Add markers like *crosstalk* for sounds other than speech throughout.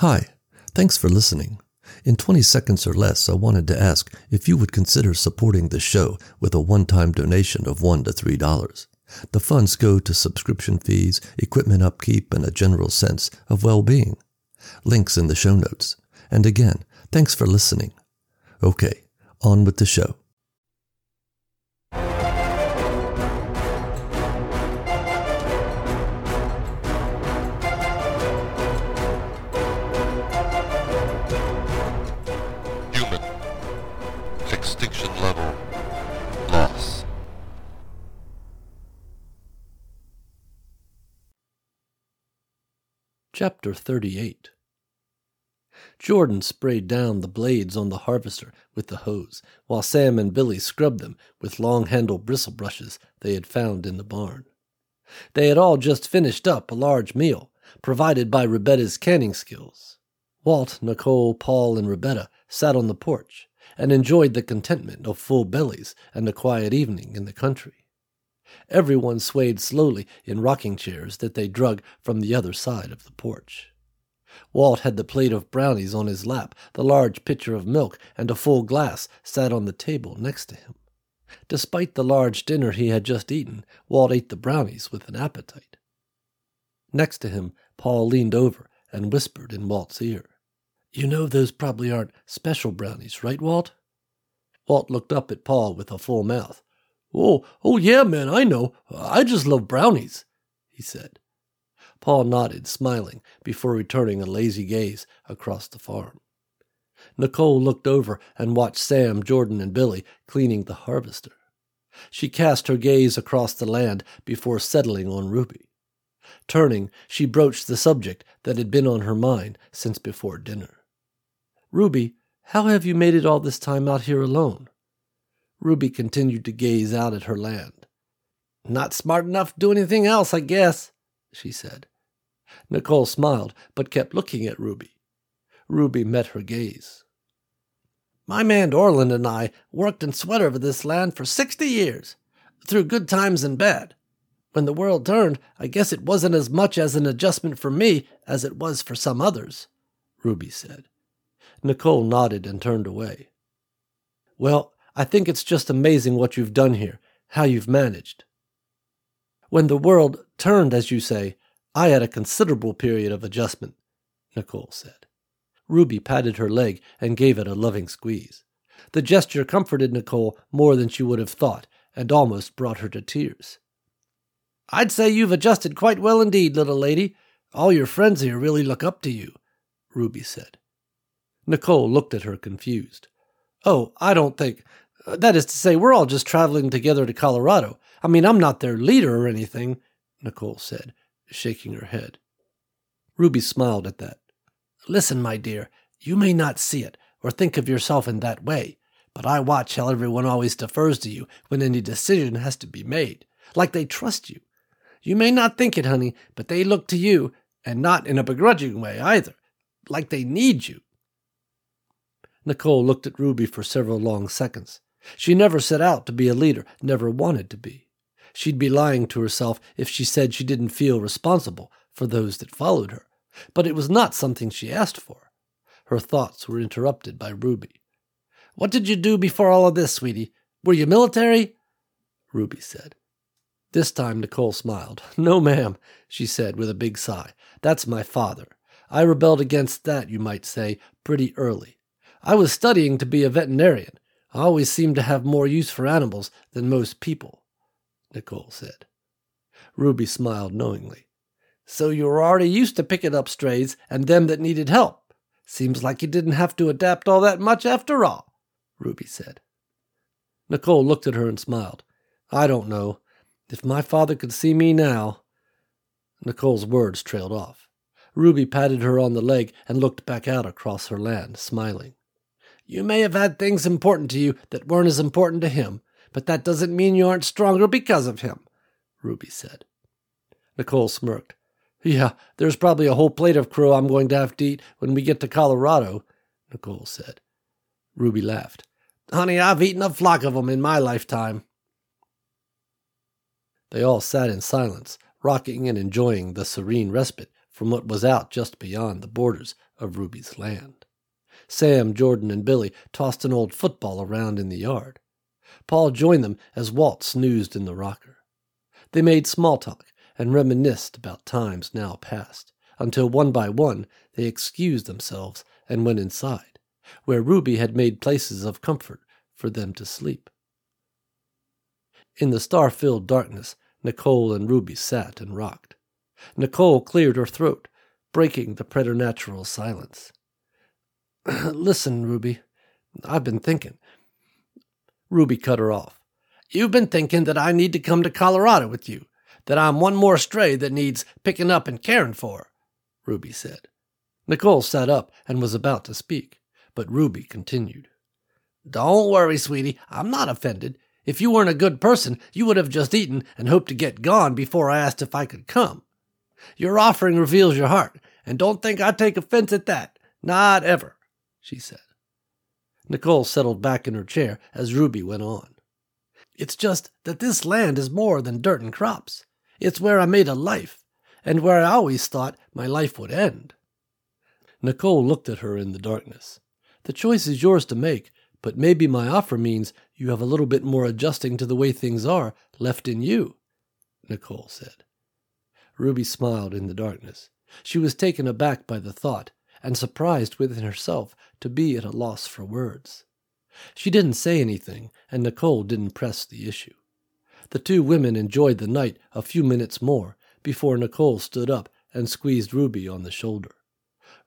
Hi, thanks for listening. In 20 seconds or less, I wanted to ask if you would consider supporting the show with a one time donation of $1 to $3. The funds go to subscription fees, equipment upkeep, and a general sense of well being. Links in the show notes. And again, thanks for listening. Okay, on with the show. Chapter 38 Jordan sprayed down the blades on the harvester with the hose, while Sam and Billy scrubbed them with long handled bristle brushes they had found in the barn. They had all just finished up a large meal, provided by Rubetta's canning skills. Walt, Nicole, Paul, and Rebetta sat on the porch and enjoyed the contentment of full bellies and a quiet evening in the country. Everyone swayed slowly in rocking chairs that they drug from the other side of the porch. Walt had the plate of brownies on his lap, the large pitcher of milk and a full glass sat on the table next to him. Despite the large dinner he had just eaten, Walt ate the brownies with an appetite. Next to him, Paul leaned over and whispered in Walt's ear. You know those probably aren't special brownies, right, Walt? Walt looked up at Paul with a full mouth. Oh, oh yeah, man, I know. I just love brownies, he said. Paul nodded, smiling, before returning a lazy gaze across the farm. Nicole looked over and watched Sam, Jordan, and Billy cleaning the harvester. She cast her gaze across the land before settling on Ruby. Turning, she broached the subject that had been on her mind since before dinner. Ruby, how have you made it all this time out here alone? Ruby continued to gaze out at her land. Not smart enough to do anything else, I guess, she said. Nicole smiled, but kept looking at Ruby. Ruby met her gaze. My man Orland and I worked and sweat over this land for sixty years, through good times and bad. When the world turned, I guess it wasn't as much as an adjustment for me as it was for some others, Ruby said. Nicole nodded and turned away. Well, I think it's just amazing what you've done here, how you've managed. When the world turned, as you say, I had a considerable period of adjustment, Nicole said. Ruby patted her leg and gave it a loving squeeze. The gesture comforted Nicole more than she would have thought, and almost brought her to tears. I'd say you've adjusted quite well indeed, little lady. All your friends here really look up to you, Ruby said. Nicole looked at her confused. Oh, I don't think. That is to say, we're all just traveling together to Colorado. I mean, I'm not their leader or anything, Nicole said, shaking her head. Ruby smiled at that. Listen, my dear, you may not see it or think of yourself in that way, but I watch how everyone always defers to you when any decision has to be made, like they trust you. You may not think it, honey, but they look to you, and not in a begrudging way either, like they need you. Nicole looked at Ruby for several long seconds. She never set out to be a leader, never wanted to be. She'd be lying to herself if she said she didn't feel responsible for those that followed her, but it was not something she asked for. Her thoughts were interrupted by Ruby. What did you do before all of this, sweetie? Were you military? Ruby said. This time Nicole smiled. *laughs* No, ma'am, she said with a big sigh. That's my father. I rebelled against that, you might say, pretty early. I was studying to be a veterinarian. I always seem to have more use for animals than most people, Nicole said. Ruby smiled knowingly. So you were already used to picking up strays and them that needed help. Seems like you didn't have to adapt all that much after all, Ruby said. Nicole looked at her and smiled. I don't know. If my father could see me now. Nicole's words trailed off. Ruby patted her on the leg and looked back out across her land, smiling. You may have had things important to you that weren't as important to him, but that doesn't mean you aren't stronger because of him, Ruby said. Nicole smirked. Yeah, there's probably a whole plate of crow I'm going to have to eat when we get to Colorado, Nicole said. Ruby laughed. Honey, I've eaten a flock of 'em in my lifetime. They all sat in silence, rocking and enjoying the serene respite from what was out just beyond the borders of Ruby's land. Sam, Jordan, and Billy tossed an old football around in the yard. Paul joined them as Walt snoozed in the rocker. They made small talk and reminisced about times now past, until one by one they excused themselves and went inside, where Ruby had made places of comfort for them to sleep. In the star filled darkness, Nicole and Ruby sat and rocked. Nicole cleared her throat, breaking the preternatural silence. *clears throat* Listen, Ruby, I've been thinking. Ruby cut her off. You've been thinking that I need to come to Colorado with you, that I'm one more stray that needs picking up and caring for, Ruby said. Nicole sat up and was about to speak, but Ruby continued. Don't worry, sweetie. I'm not offended. If you weren't a good person, you would have just eaten and hoped to get gone before I asked if I could come. Your offering reveals your heart, and don't think I take offense at that. Not ever, she said. Nicole settled back in her chair as Ruby went on. It's just that this land is more than dirt and crops. It's where I made a life, and where I always thought my life would end. Nicole looked at her in the darkness. The choice is yours to make, but maybe my offer means you have a little bit more adjusting to the way things are left in you, Nicole said. Ruby smiled in the darkness. She was taken aback by the thought, and surprised within herself to be at a loss for words. She didn't say anything, and Nicole didn't press the issue. The two women enjoyed the night a few minutes more before Nicole stood up and squeezed Ruby on the shoulder.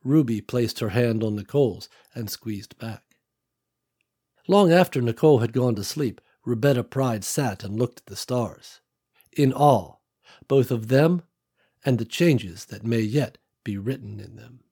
Ruby placed her hand on Nicole's and squeezed back. Long after Nicole had gone to sleep, Rubetta Pride sat and looked at the stars, in awe, both of them and the changes that may yet be written in them.